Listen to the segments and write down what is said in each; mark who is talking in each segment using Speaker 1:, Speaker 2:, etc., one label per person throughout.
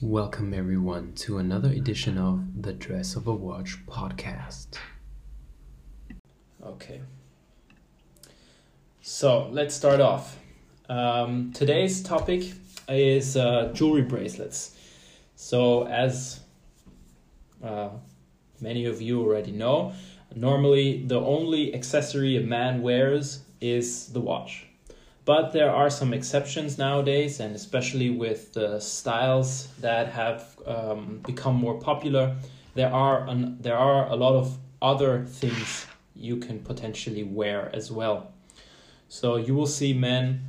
Speaker 1: Welcome, everyone, to another edition of the Dress of a Watch podcast.
Speaker 2: Okay. So let's start off. Um, today's topic is uh, jewelry bracelets. So, as uh, many of you already know, normally the only accessory a man wears is the watch. But there are some exceptions nowadays, and especially with the styles that have um, become more popular, there are an, there are a lot of other things you can potentially wear as well. So you will see men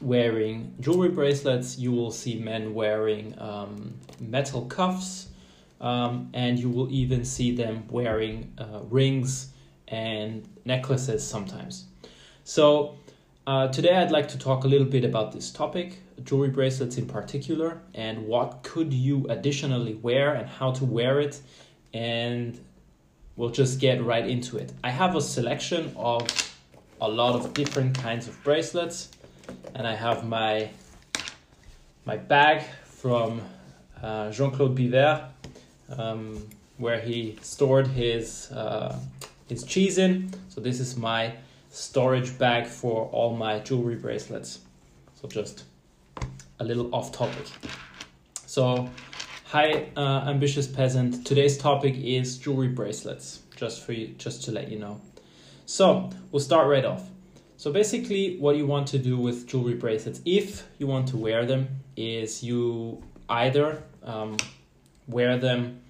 Speaker 2: wearing jewelry bracelets, you will see men wearing um, metal cuffs, um, and you will even see them wearing uh, rings and necklaces sometimes. So uh, today, I'd like to talk a little bit about this topic, jewelry bracelets in particular, and what could you additionally wear and how to wear it, and we'll just get right into it. I have a selection of a lot of different kinds of bracelets, and I have my my bag from uh, Jean Claude Biver, um, where he stored his uh, his cheese in. So this is my storage bag for all my jewelry bracelets. So just a little off topic. So, hi, uh, ambitious peasant. Today's topic is jewelry bracelets. Just for you, just to let you know. So we'll start right off. So basically, what you want to do with jewelry bracelets, if you want to wear them, is you either um, wear them,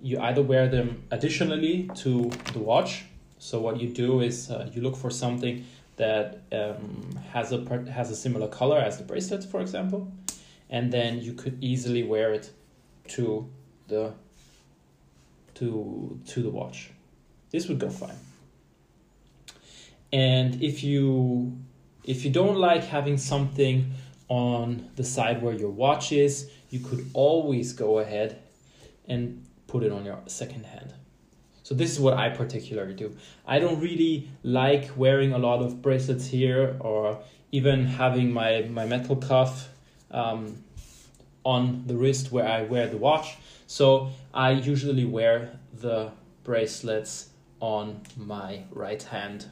Speaker 2: you either wear them additionally to the watch, so what you do is uh, you look for something that um, has a has a similar color as the bracelet, for example, and then you could easily wear it to the to to the watch. This would go fine. And if you if you don't like having something on the side where your watch is, you could always go ahead and put it on your second hand. So this is what I particularly do. I don't really like wearing a lot of bracelets here or even having my, my metal cuff um, on the wrist where I wear the watch. So I usually wear the bracelets on my right hand.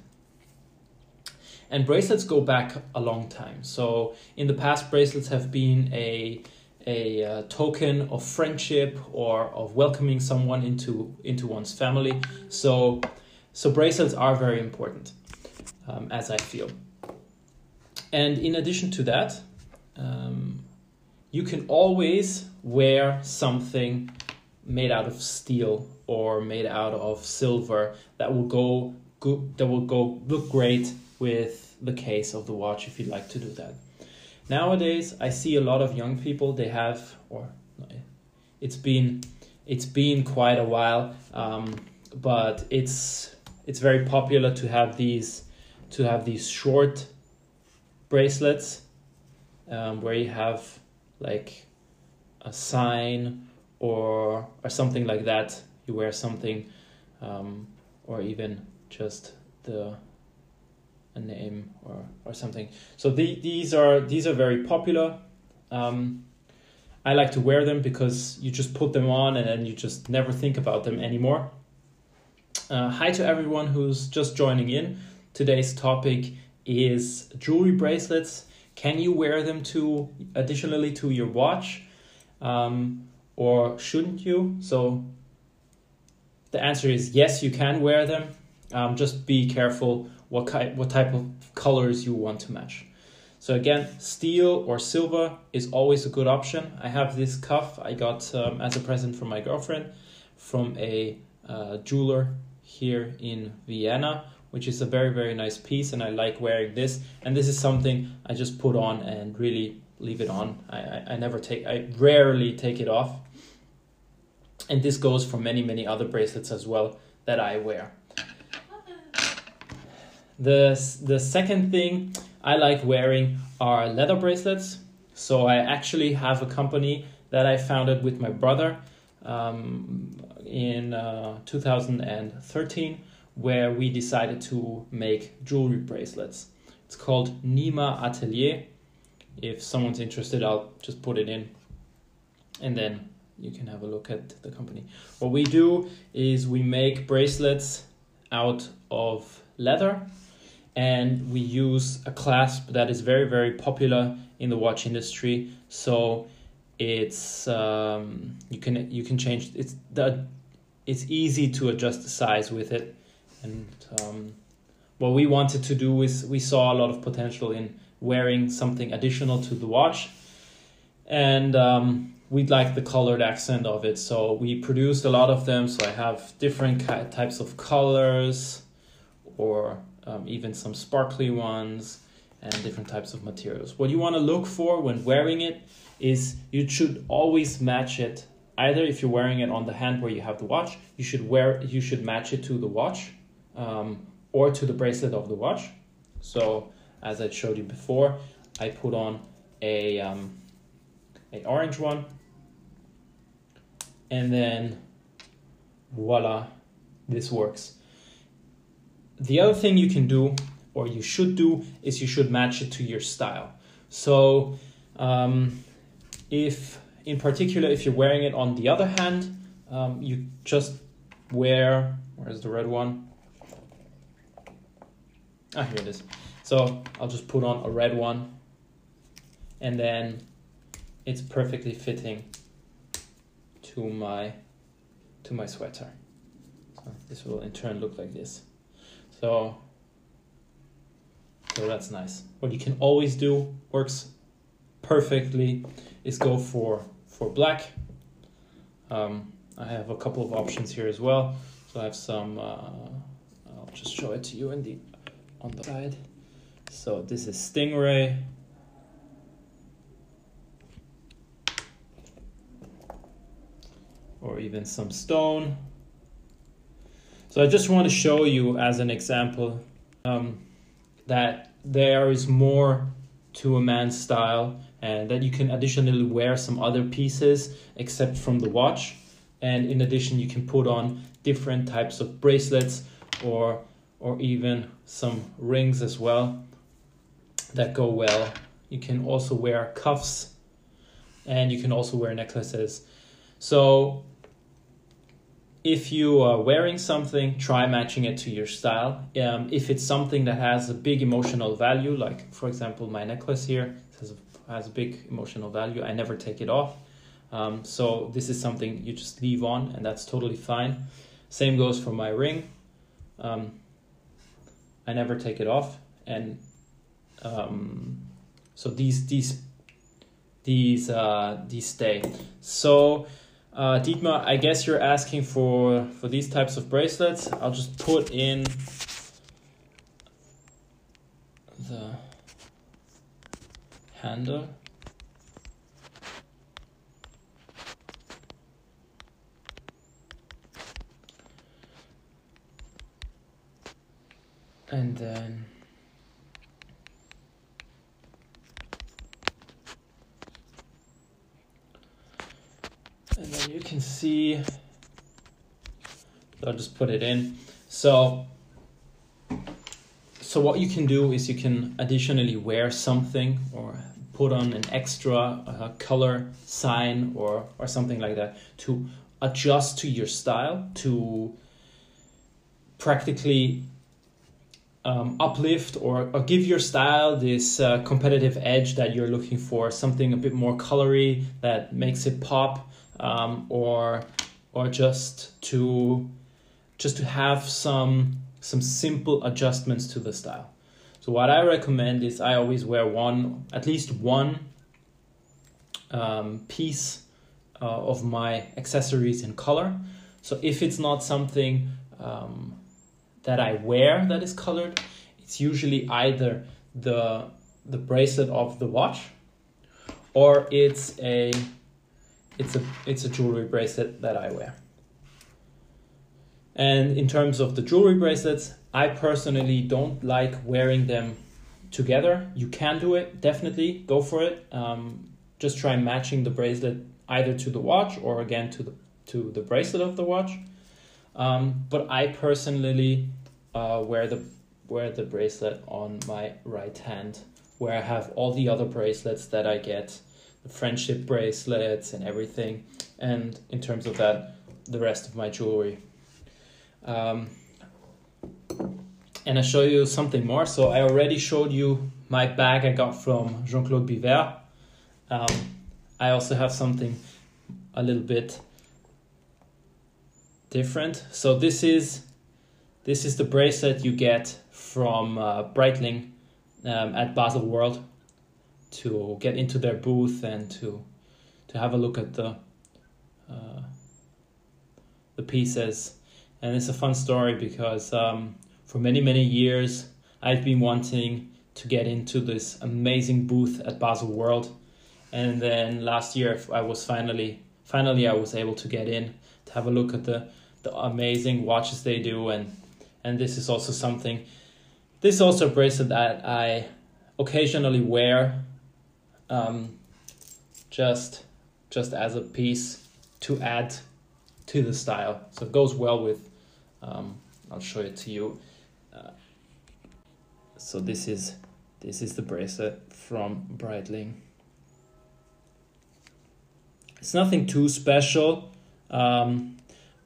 Speaker 2: And bracelets go back a long time. So in the past, bracelets have been a a uh, token of friendship or of welcoming someone into into one's family. So so bracelets are very important, um, as I feel. And in addition to that, um, you can always wear something made out of steel or made out of silver that will go good that will go look great with the case of the watch if you'd like to do that. Nowadays, I see a lot of young people. They have, or it's been, it's been quite a while, um, but it's it's very popular to have these to have these short bracelets um, where you have like a sign or or something like that. You wear something, um, or even just the a name or, or something. So the, these are these are very popular. Um, I like to wear them because you just put them on and then you just never think about them anymore. Uh, hi to everyone who's just joining in. Today's topic is jewelry bracelets. Can you wear them to additionally to your watch, um, or shouldn't you? So the answer is yes, you can wear them. Um, just be careful what, ki- what type of colors you want to match. So again, steel or silver is always a good option. I have this cuff I got um, as a present from my girlfriend from a uh, jeweler here in Vienna, which is a very, very nice piece. And I like wearing this. And this is something I just put on and really leave it on. I, I, I never take, I rarely take it off. And this goes for many, many other bracelets as well that I wear. The, the second thing I like wearing are leather bracelets. So I actually have a company that I founded with my brother um, in uh, 2013 where we decided to make jewelry bracelets. It's called Nima Atelier. If someone's interested, I'll just put it in and then you can have a look at the company. What we do is we make bracelets out of leather and we use a clasp that is very very popular in the watch industry. So it's um, you can you can change it's the it's easy to adjust the size with it. And um, what we wanted to do is we saw a lot of potential in wearing something additional to the watch. And um, we like the colored accent of it. So we produced a lot of them. So i have different types of colors or um, even some sparkly ones and different types of materials. What you want to look for when wearing it is you should always match it. Either if you're wearing it on the hand where you have the watch you should wear you should match it to the watch um, or to the bracelet of the watch. So as i showed you before i put on a um, a orange one. And then voila this works the other thing you can do or you should do is you should match it to your style. So um, if in particular if you're wearing it on the other hand um, you just wear where's the red one? Ah here it is. So I'll just put on a red one and then it's perfectly fitting to my to my sweater. So this will in turn look like this so so that's nice. What you can always do works perfectly is go for for black. Um, I have a couple of options here as well. So I have some uh, I'll just show it to you in the on the side. So this is Stingray. Or even some stone. So I just want to show you as an example um, that there is more to a man's style and that you can additionally wear some other pieces except from the watch. And in addition, you can put on different types of bracelets or or even some rings as well that go well. You can also wear cuffs and you can also wear necklaces. So if you are wearing something, try matching it to your style. Um, if it's something that has a big emotional value, like for example my necklace here has a, has a big emotional value, I never take it off. Um, so this is something you just leave on, and that's totally fine. Same goes for my ring. Um, I never take it off, and um, so these these these uh, these stay. So uh, Dietmar, I guess you're asking for, for these types of bracelets. I'll just put in the handle. And then and then you can see. I'll just put it in. So so what you can do is you can additionally wear something or put on an extra uh, color sign or or something like that to adjust to your style to practically um, uplift or, or give your style this uh, competitive edge that you're looking for something a bit more colory that makes it pop um, or or just to just to have some some simple adjustments to the style. So what I recommend is I always wear one at least one um, piece uh, of my accessories in color. So if it's not something um, that I wear that is colored, it's usually either the the bracelet of the watch or it's a it's a it's a jewelry bracelet that I wear. And in terms of the jewelry bracelets, I personally don't like wearing them together. You can do it, definitely go for it. Um, just try matching the bracelet either to the watch or again to the to the bracelet of the watch. Um, but I personally uh, wear the wear the bracelet on my right hand, where I have all the other bracelets that I get friendship bracelets and everything, and in terms of that, the rest of my jewelry. Um, and I show you something more. So I already showed you my bag I got from Jean Claude Biver. Um, I also have something a little bit different. So this is this is the bracelet you get from uh, Breitling um, at Baselworld to get into their booth and to to have a look at the uh, the pieces. And it's a fun story because um, for many many years I've been wanting to get into this amazing booth at Basel World, and then last year I was finally finally I was able to get in to have a look at the the amazing watches they do and and this is also something this is also a bracelet that I occasionally wear um, just just as a piece to add to the style. So it goes well with um, I'll show it to you. Uh, so this is this is the bracelet from Breitling. It's nothing too special um,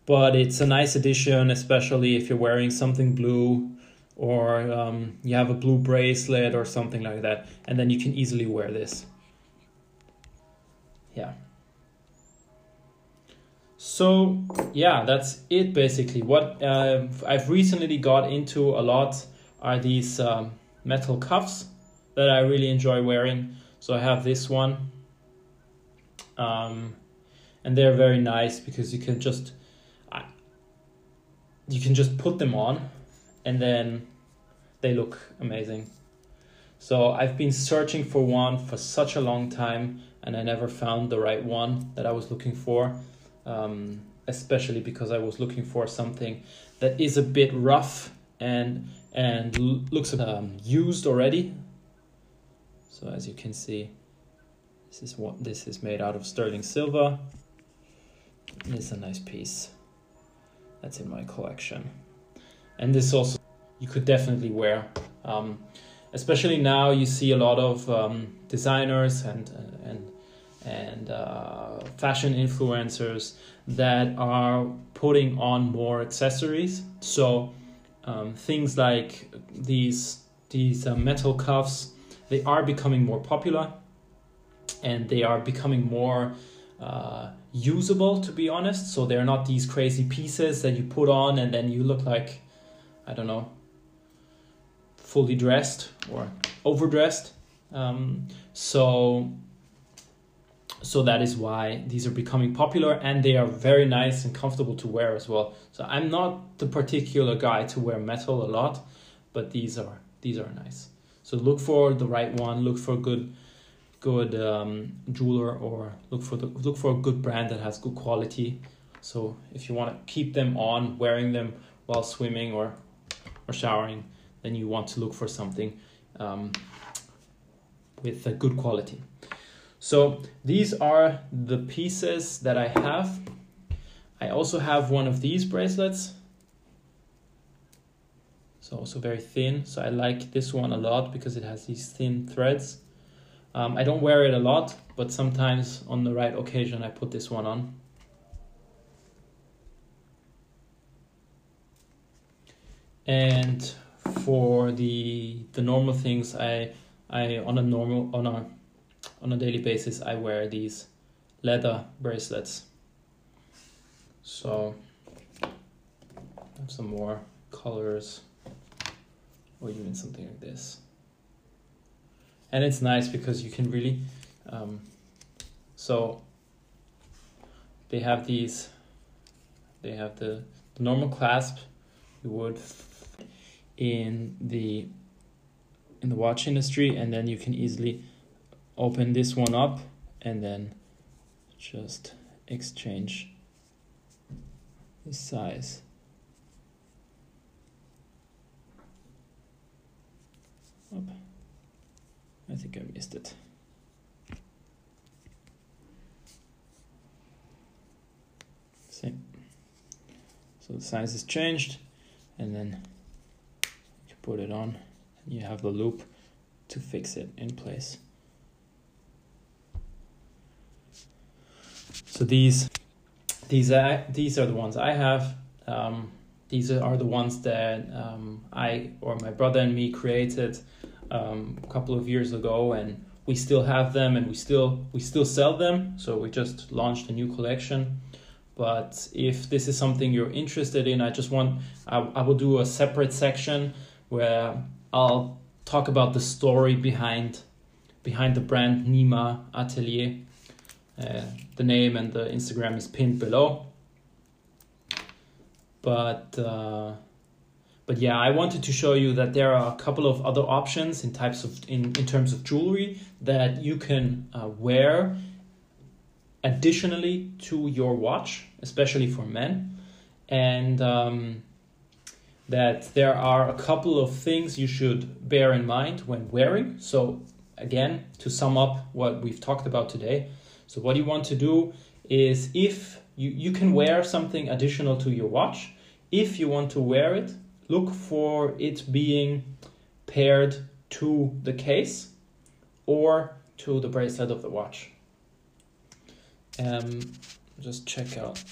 Speaker 2: but it's a nice addition, especially if you're wearing something blue or um, you have a blue bracelet or something like that, and then you can easily wear this. Yeah. So yeah, that's it basically. What uh, I've recently got into a lot are these um, metal cuffs that I really enjoy wearing. So I have this one, um, and they're very nice because you can just you can just put them on and then they look amazing. So I've been searching for one for such a long time and I never found the right one that I was looking for. Um, especially because I was looking for something that is a bit rough and and looks um, used already. So as you can see, this is what this is made out of sterling silver. It's a nice piece that's in my collection. And this also you could definitely wear. Um, especially now, you see a lot of um, designers and and and uh, fashion influencers that are putting on more accessories. So um, things like these these uh, metal cuffs, they are becoming more popular, and they are becoming more. Uh, usable to be honest so they're not these crazy pieces that you put on and then you look like i don't know fully dressed or overdressed. Um, so so that is why these are becoming popular and they are very nice and comfortable to wear as well. So i'm not the particular guy to wear metal a lot but these are these are nice. So look for the right one look for good good um, jeweler or look for the look for a good brand that has good quality. So if you want to keep them on, wearing them while swimming or or showering, then you want to look for something um, with a good quality. So these are the pieces that I have. I also have one of these bracelets. So also very thin. So I like this one a lot because it has these thin threads. Um, I don't wear it a lot, but sometimes on the right occasion I put this one on. And for the the normal things, I I on a normal on a on a daily basis I wear these leather bracelets. So have some more colors or even something like this and it's nice because you can really um, so they have these they have the, the normal clasp you would in the in the watch industry and then you can easily open this one up and then just exchange the size I think I missed it. See? So the size is changed and then put it on you have the loop to fix it in place. So these these are these are the ones I have. Um, these are the ones that um, I or my brother and me created um, a couple of years ago, and we still have them, and we still we still sell them. So we just launched a new collection. But if this is something you're interested in, I just want I, I will do a separate section where I'll talk about the story behind behind the brand Nima Atelier. Uh, the name and the Instagram is pinned below. But uh, but yeah, I wanted to show you that there are a couple of other options in types of in, in terms of jewelry that you can uh, wear additionally to your watch, especially for men, and um, that there are a couple of things you should bear in mind when wearing. So again, to sum up what we've talked about today, so what you want to do is if you, you can wear something additional to your watch, if you want to wear it, look for it being paired to the case or to the bracelet of the watch. Um, just check out.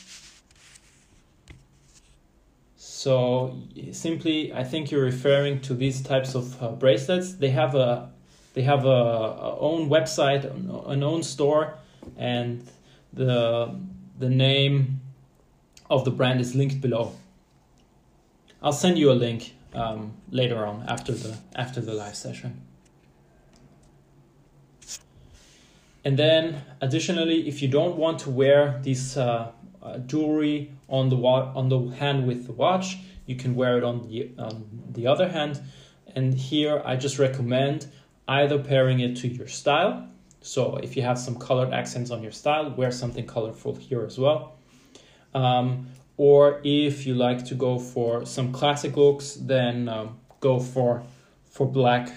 Speaker 2: So simply, I think you're referring to these types of uh, bracelets. They have a they have a, a own website, an own store and the the name of the brand is linked below. I'll send you a link um, later on after the after the live session. And then, additionally, if you don't want to wear this uh, uh, jewelry on the wa- on the hand with the watch, you can wear it on the on the other hand. And here, I just recommend either pairing it to your style so if you have some colored accents on your style, wear something colorful here as well. Um, or if you like to go for some classic looks, then um, go for for black,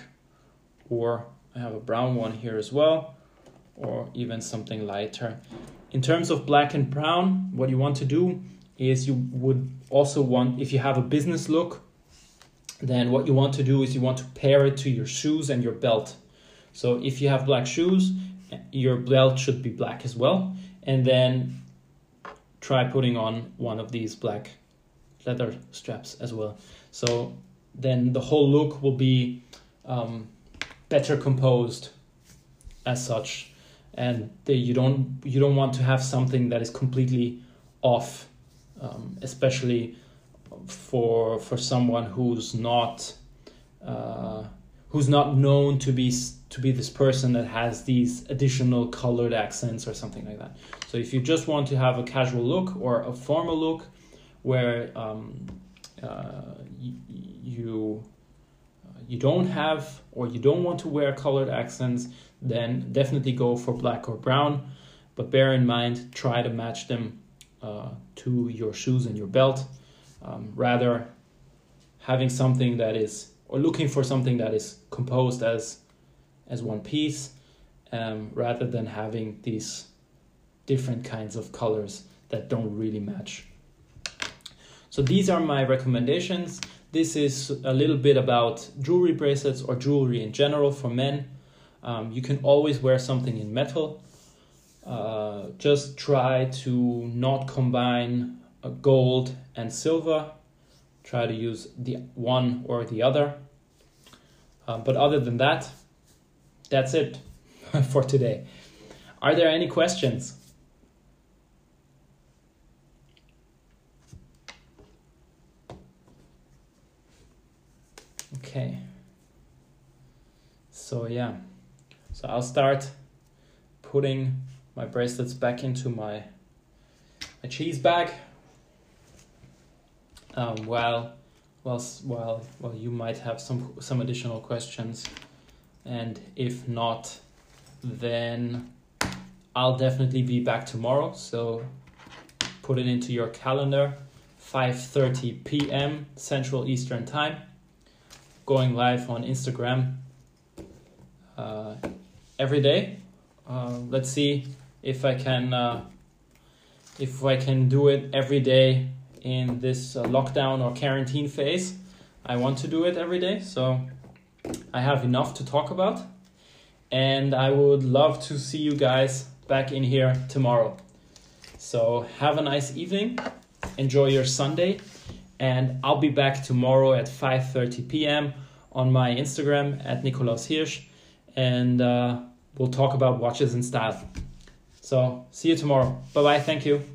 Speaker 2: or I have a brown one here as well, or even something lighter. In terms of black and brown, what you want to do is you would also want, if you have a business look, then what you want to do is you want to pair it to your shoes and your belt. So if you have black shoes, your belt should be black as well. And then try putting on one of these black leather straps as well. So then the whole look will be um, better composed as such and you don't you don't want to have something that is completely off um, especially for for someone who's not uh, who's not known to be to be this person that has these additional colored accents or something like that. So if you just want to have a casual look or a formal look, where um, uh, you, uh, you don't have or you don't want to wear colored accents, then definitely go for black or brown. But bear in mind, try to match them uh, to your shoes and your belt. Um, rather, having something that is or looking for something that is composed as as one piece um, rather than having these different kinds of colors that don't really match. So these are my recommendations. This is a little bit about jewelry bracelets or jewelry in general for men. Um, you can always wear something in metal. Uh, just try to not combine uh, gold and silver. Try to use the one or the other. Um, but other than that, that's it for today. Are there any questions? Okay. So yeah. So I'll start putting my bracelets back into my my cheese bag. Um, while well, well, well, you might have some some additional questions, and if not, then I'll definitely be back tomorrow. So put it into your calendar, five thirty p.m. Central Eastern Time. Going live on Instagram uh, every day. Uh, let's see if I can uh, if I can do it every day in this uh, lockdown or quarantine phase. I want to do it every day, so I have enough to talk about. And I would love to see you guys back in here tomorrow. So have a nice evening. Enjoy your Sunday. And I'll be back tomorrow at 5.30 p.m. on my Instagram at Nikolaus Hirsch. And uh, we'll talk about watches and style. So see you tomorrow. Bye bye. Thank you.